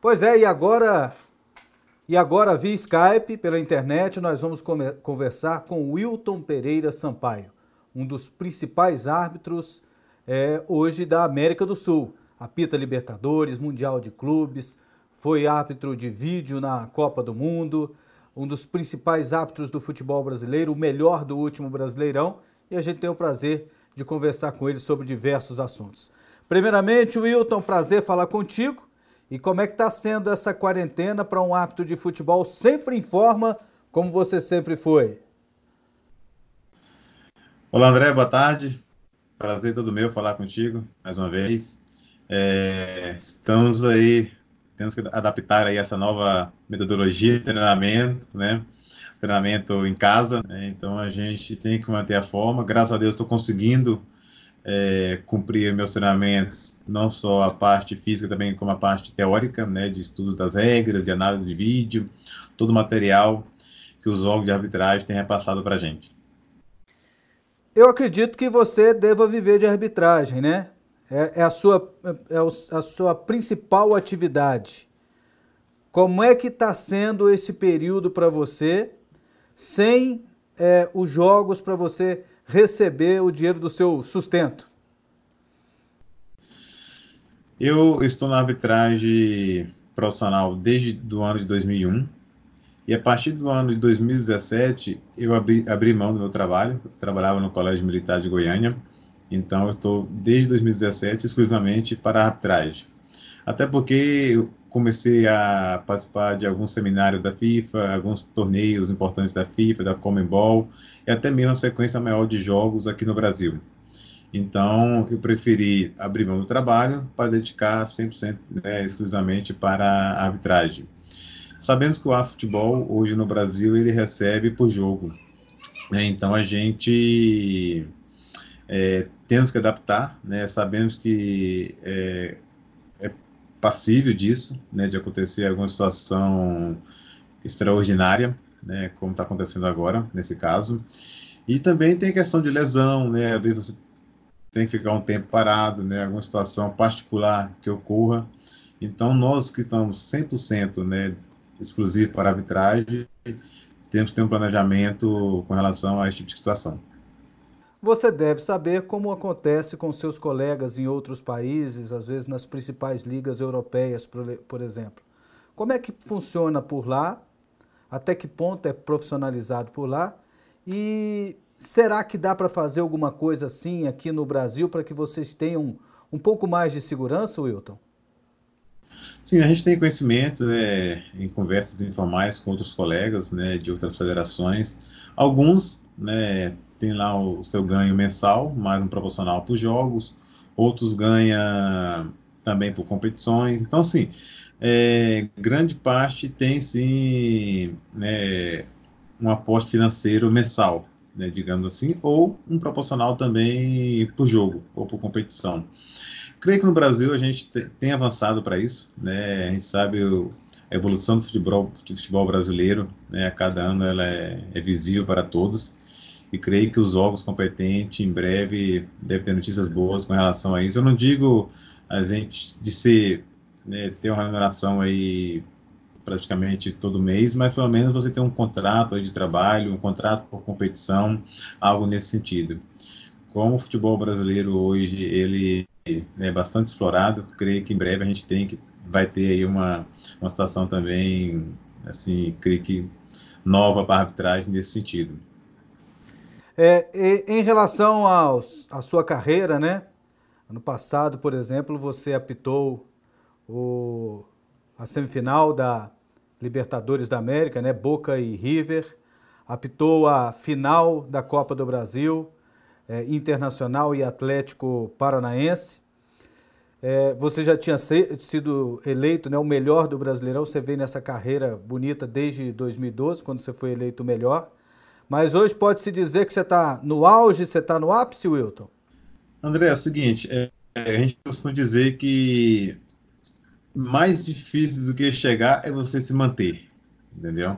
Pois é, e agora e agora via Skype, pela internet, nós vamos conversar com Wilton Pereira Sampaio, um dos principais árbitros é, hoje da América do Sul. Apita Libertadores, Mundial de Clubes, foi árbitro de vídeo na Copa do Mundo, um dos principais árbitros do futebol brasileiro, o melhor do último Brasileirão, e a gente tem o prazer de conversar com ele sobre diversos assuntos. Primeiramente, Wilton, prazer falar contigo. E como é que está sendo essa quarentena para um árbitro de futebol sempre em forma, como você sempre foi? Olá, André, boa tarde. Prazer todo meu falar contigo mais uma vez. É, estamos aí, temos que adaptar aí essa nova metodologia de treinamento, né? Treinamento em casa, né? então a gente tem que manter a forma. Graças a Deus estou conseguindo é, cumprir meus treinamentos, não só a parte física, também como a parte teórica, né, de estudo das regras, de análise de vídeo, todo o material que os órgãos de arbitragem têm repassado para a gente. Eu acredito que você deva viver de arbitragem, né? É, é a, sua, é a sua principal atividade. Como é que está sendo esse período para você, sem é, os jogos para você receber o dinheiro do seu sustento? Eu estou na arbitragem profissional desde o ano de 2001 e a partir do ano de 2017 eu abri, abri mão do meu trabalho. Eu trabalhava no Colégio Militar de Goiânia, então eu estou desde 2017 exclusivamente para a arbitragem. Até porque comecei a participar de alguns seminários da FIFA, alguns torneios importantes da FIFA, da Comembol, e até mesmo uma sequência maior de jogos aqui no Brasil. Então, eu preferi abrir mão do trabalho para dedicar 100% né, exclusivamente para a arbitragem. Sabemos que o futebol hoje no Brasil ele recebe por jogo. Né? Então, a gente é, temos que adaptar, né? sabemos que é passível disso, né, de acontecer alguma situação extraordinária, né, como está acontecendo agora, nesse caso. E também tem questão de lesão, né, às vezes você tem que ficar um tempo parado, né, alguma situação particular que ocorra. Então, nós que estamos 100% né, exclusivo para arbitragem, temos que ter um planejamento com relação a esse tipo de situação. Você deve saber como acontece com seus colegas em outros países, às vezes nas principais ligas europeias, por exemplo. Como é que funciona por lá até que ponto é profissionalizado por lá e será que dá para fazer alguma coisa assim aqui no Brasil para que vocês tenham um pouco mais de segurança, Wilton? Sim, a gente tem conhecimento né, em conversas informais com outros colegas né, de outras federações. Alguns né, têm lá o seu ganho mensal, mais um proporcional para os jogos, outros ganham também por competições. Então, assim, é, grande parte tem sim né, um aporte financeiro mensal, né, digamos assim, ou um proporcional também por jogo ou por competição. Creio que no Brasil a gente tem avançado para isso, né? A gente sabe o, a evolução do futebol, do futebol brasileiro, né? A cada ano ela é, é visível para todos e creio que os órgãos competentes em breve devem ter notícias boas com relação a isso. Eu não digo a gente de ser né, ter uma remuneração aí praticamente todo mês, mas pelo menos você tem um contrato de trabalho, um contrato por competição, algo nesse sentido. Como o futebol brasileiro hoje ele é bastante explorado, creio que em breve a gente tem que vai ter aí uma, uma situação também assim, creio que nova para arbitragem nesse sentido. É, em relação aos, à sua carreira, né? Ano passado, por exemplo, você apitou o, a semifinal da Libertadores da América, né? Boca e River. Apitou a final da Copa do Brasil, é, Internacional e Atlético Paranaense. É, você já tinha sido eleito né, o melhor do Brasileirão, você vem nessa carreira bonita desde 2012, quando você foi eleito o melhor. Mas hoje pode-se dizer que você está no auge, você está no ápice, Wilton? André, é o seguinte, é, a gente costuma dizer que mais difícil do que chegar é você se manter, entendeu?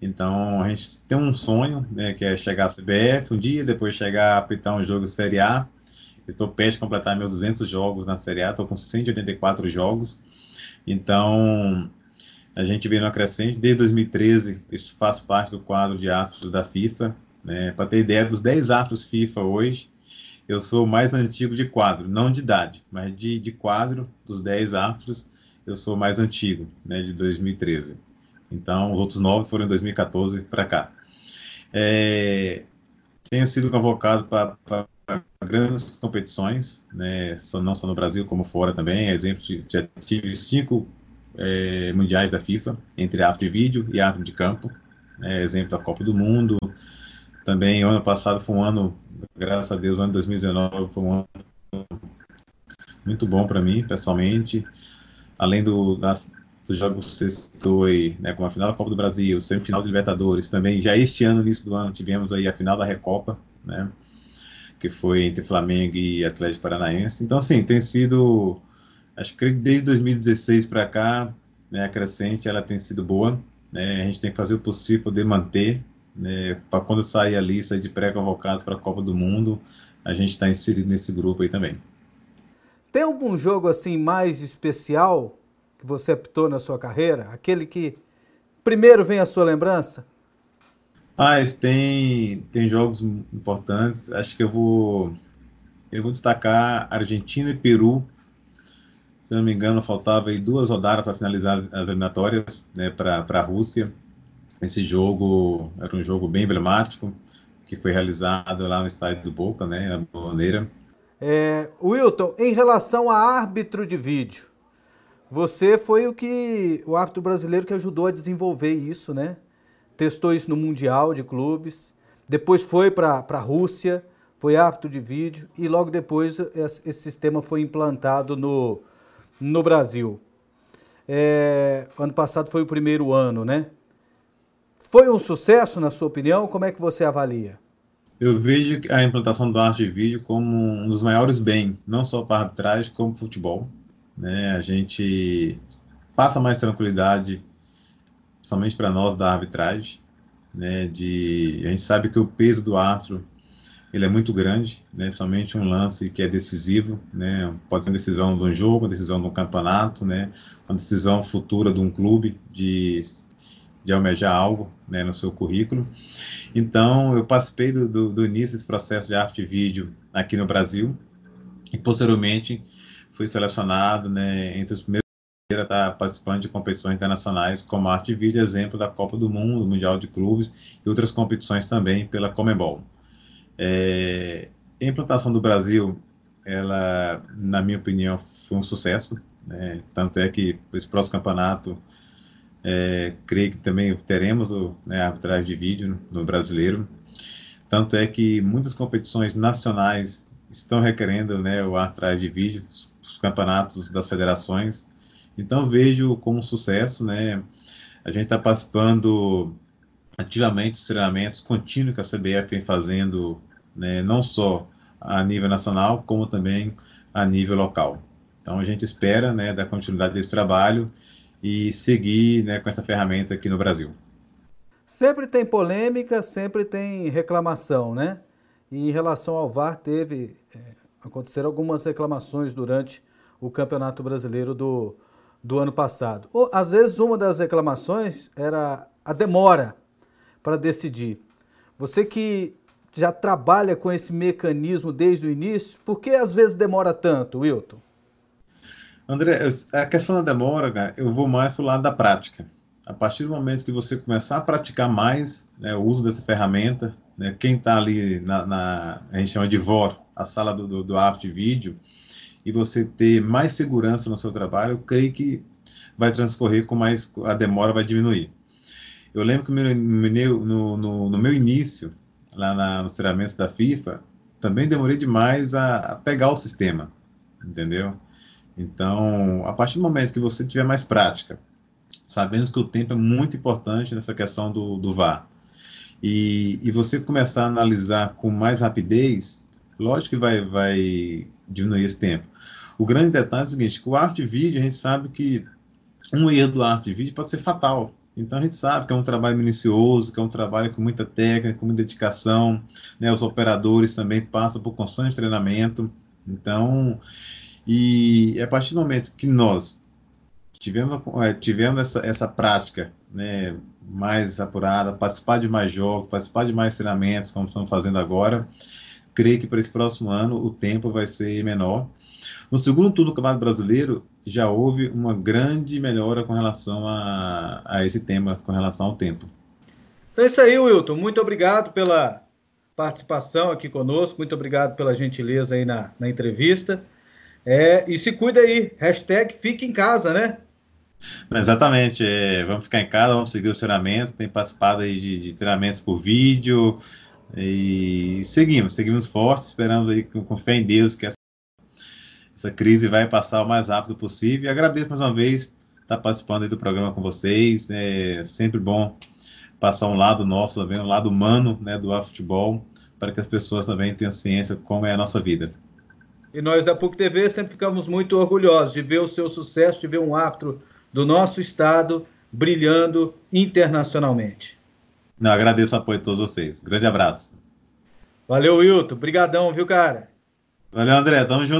Então, a gente tem um sonho, né, que é chegar à CBF um dia, depois chegar a apitar um jogo de Série A. Eu estou perto de completar meus 200 jogos na Série A, estou com 184 jogos. Então, a gente vem no crescente. Desde 2013, isso faz parte do quadro de árbitros da FIFA. Né? Para ter ideia, dos 10 árbitros FIFA hoje, eu sou o mais antigo de quadro, não de idade, mas de, de quadro, dos 10 árbitros, eu sou o mais antigo, né, de 2013. Então, os outros nove foram em 2014 para cá. É, tenho sido convocado para grandes competições, né, não só no Brasil como fora também. Exemplo, já tive cinco é, mundiais da FIFA, entre árbitro de vídeo e árbitro de campo. Né, exemplo da Copa do Mundo. Também, ano passado foi um ano, graças a Deus, o ano de 2019 foi um ano muito bom para mim, pessoalmente. Além do, das, dos jogos que você citou aí, né, como a final da Copa do Brasil, semifinal de Libertadores, também já este ano, início do ano, tivemos aí a final da Recopa, né, que foi entre Flamengo e Atlético Paranaense. Então, assim, tem sido, acho que desde 2016 para cá, né, a crescente ela tem sido boa. Né, a gente tem que fazer o possível poder manter, né, para quando sair a lista de pré-convocados para a Copa do Mundo, a gente está inserido nesse grupo aí também. Tem algum jogo assim mais especial que você apitou na sua carreira? Aquele que primeiro vem à sua lembrança? Mas tem, tem jogos importantes. Acho que eu vou, eu vou destacar Argentina e Peru. Se não me engano, faltava aí duas rodadas para finalizar as eliminatórias né, para a Rússia. Esse jogo era um jogo bem emblemático, que foi realizado lá no estádio do Boca, né, na Boneira. É, Wilton, em relação a árbitro de vídeo, você foi o que o árbitro brasileiro que ajudou a desenvolver isso, né? testou isso no Mundial de Clubes, depois foi para a Rússia, foi árbitro de vídeo e logo depois esse sistema foi implantado no, no Brasil. É, ano passado foi o primeiro ano, né? Foi um sucesso, na sua opinião? Como é que você avalia? Eu vejo a implantação do arte de vídeo como um dos maiores bens, não só para arbitragem, como para o futebol. Né? A gente passa mais tranquilidade somente para nós da arbitragem, né, de a gente sabe que o peso do árbitro ele é muito grande, né, somente um lance que é decisivo, né, pode ser uma decisão de um jogo, uma decisão de um campeonato, né, uma decisão futura de um clube de, de almejar algo, né, no seu currículo. Então, eu participei do, do, do início desse processo de arte de vídeo aqui no Brasil e posteriormente fui selecionado, né, entre os primeiros está participando de competições internacionais como arte e vídeo, exemplo da Copa do Mundo, Mundial de Clubes e outras competições também pela Comebol. É, a implantação do Brasil, ela, na minha opinião, foi um sucesso, né? tanto é que esse próximo campeonato, é, creio que também teremos o, né, a arbitragem de vídeo no, brasileiro, tanto é que muitas competições nacionais estão requerendo né, o arbitragem de vídeo, os campeonatos das federações, então vejo como um sucesso, né? A gente está participando ativamente dos treinamentos contínuos que a CBF vem fazendo, né, não só a nível nacional, como também a nível local. Então a gente espera né, dar continuidade desse trabalho e seguir né, com essa ferramenta aqui no Brasil. Sempre tem polêmica, sempre tem reclamação, né? E em relação ao VAR, teve. É, aconteceram algumas reclamações durante o Campeonato Brasileiro do, do ano passado. Ou, às vezes, uma das reclamações era a demora para decidir. Você que já trabalha com esse mecanismo desde o início, por que às vezes demora tanto, Wilton? André, a questão da demora, cara, eu vou mais para o lado da prática. A partir do momento que você começar a praticar mais né, o uso dessa ferramenta, né, quem está ali na, na, a gente chama de VOR, a sala do, do, do arte vídeo, e você ter mais segurança no seu trabalho, eu creio que vai transcorrer com mais, a demora vai diminuir. Eu lembro que no, no, no, no meu início, lá na, nos treinamentos da FIFA, também demorei demais a, a, pegar o sistema, entendeu? Então, a partir do momento que você tiver mais prática, sabendo que o tempo é muito importante nessa questão do, do VAR, e, e você começar a analisar com mais rapidez, lógico que vai, vai diminuir esse tempo. O grande detalhe é o seguinte, que o arte vídeo, a gente sabe que um erro do arte vídeo pode ser fatal. Então a gente sabe que é um trabalho minucioso, que é um trabalho com muita técnica, com muita dedicação. Né? Os operadores também passam por constante treinamento. Então, e a partir do momento que nós tivemos, é, tivemos essa, essa prática né, mais apurada, participar de mais jogos, participar de mais treinamentos, como estamos fazendo agora, creio que para esse próximo ano o tempo vai ser menor. No segundo turno do Campeonato Brasileiro, já houve uma grande melhora com relação a, a esse tema, com relação ao tempo. Então é isso aí, Wilton. Muito obrigado pela participação aqui conosco, muito obrigado pela gentileza aí na, na entrevista. É, e se cuida aí, hashtag fique em casa, né? Exatamente, é, vamos ficar em casa, vamos seguir os treinamentos, tem participado aí de, de treinamentos por vídeo e seguimos, seguimos fortes, esperamos aí com, com fé em Deus que essa, essa crise vai passar o mais rápido possível. E agradeço mais uma vez estar participando do programa com vocês, é sempre bom passar um lado nosso também, um lado humano né, do futebol, para que as pessoas também tenham ciência como é a nossa vida. E nós da PUC TV sempre ficamos muito orgulhosos de ver o seu sucesso, de ver um árbitro do nosso estado brilhando internacionalmente. Não, agradeço o apoio de todos vocês. Grande abraço. Valeu, Wilton. Obrigadão, viu, cara? Valeu, André. Tamo junto.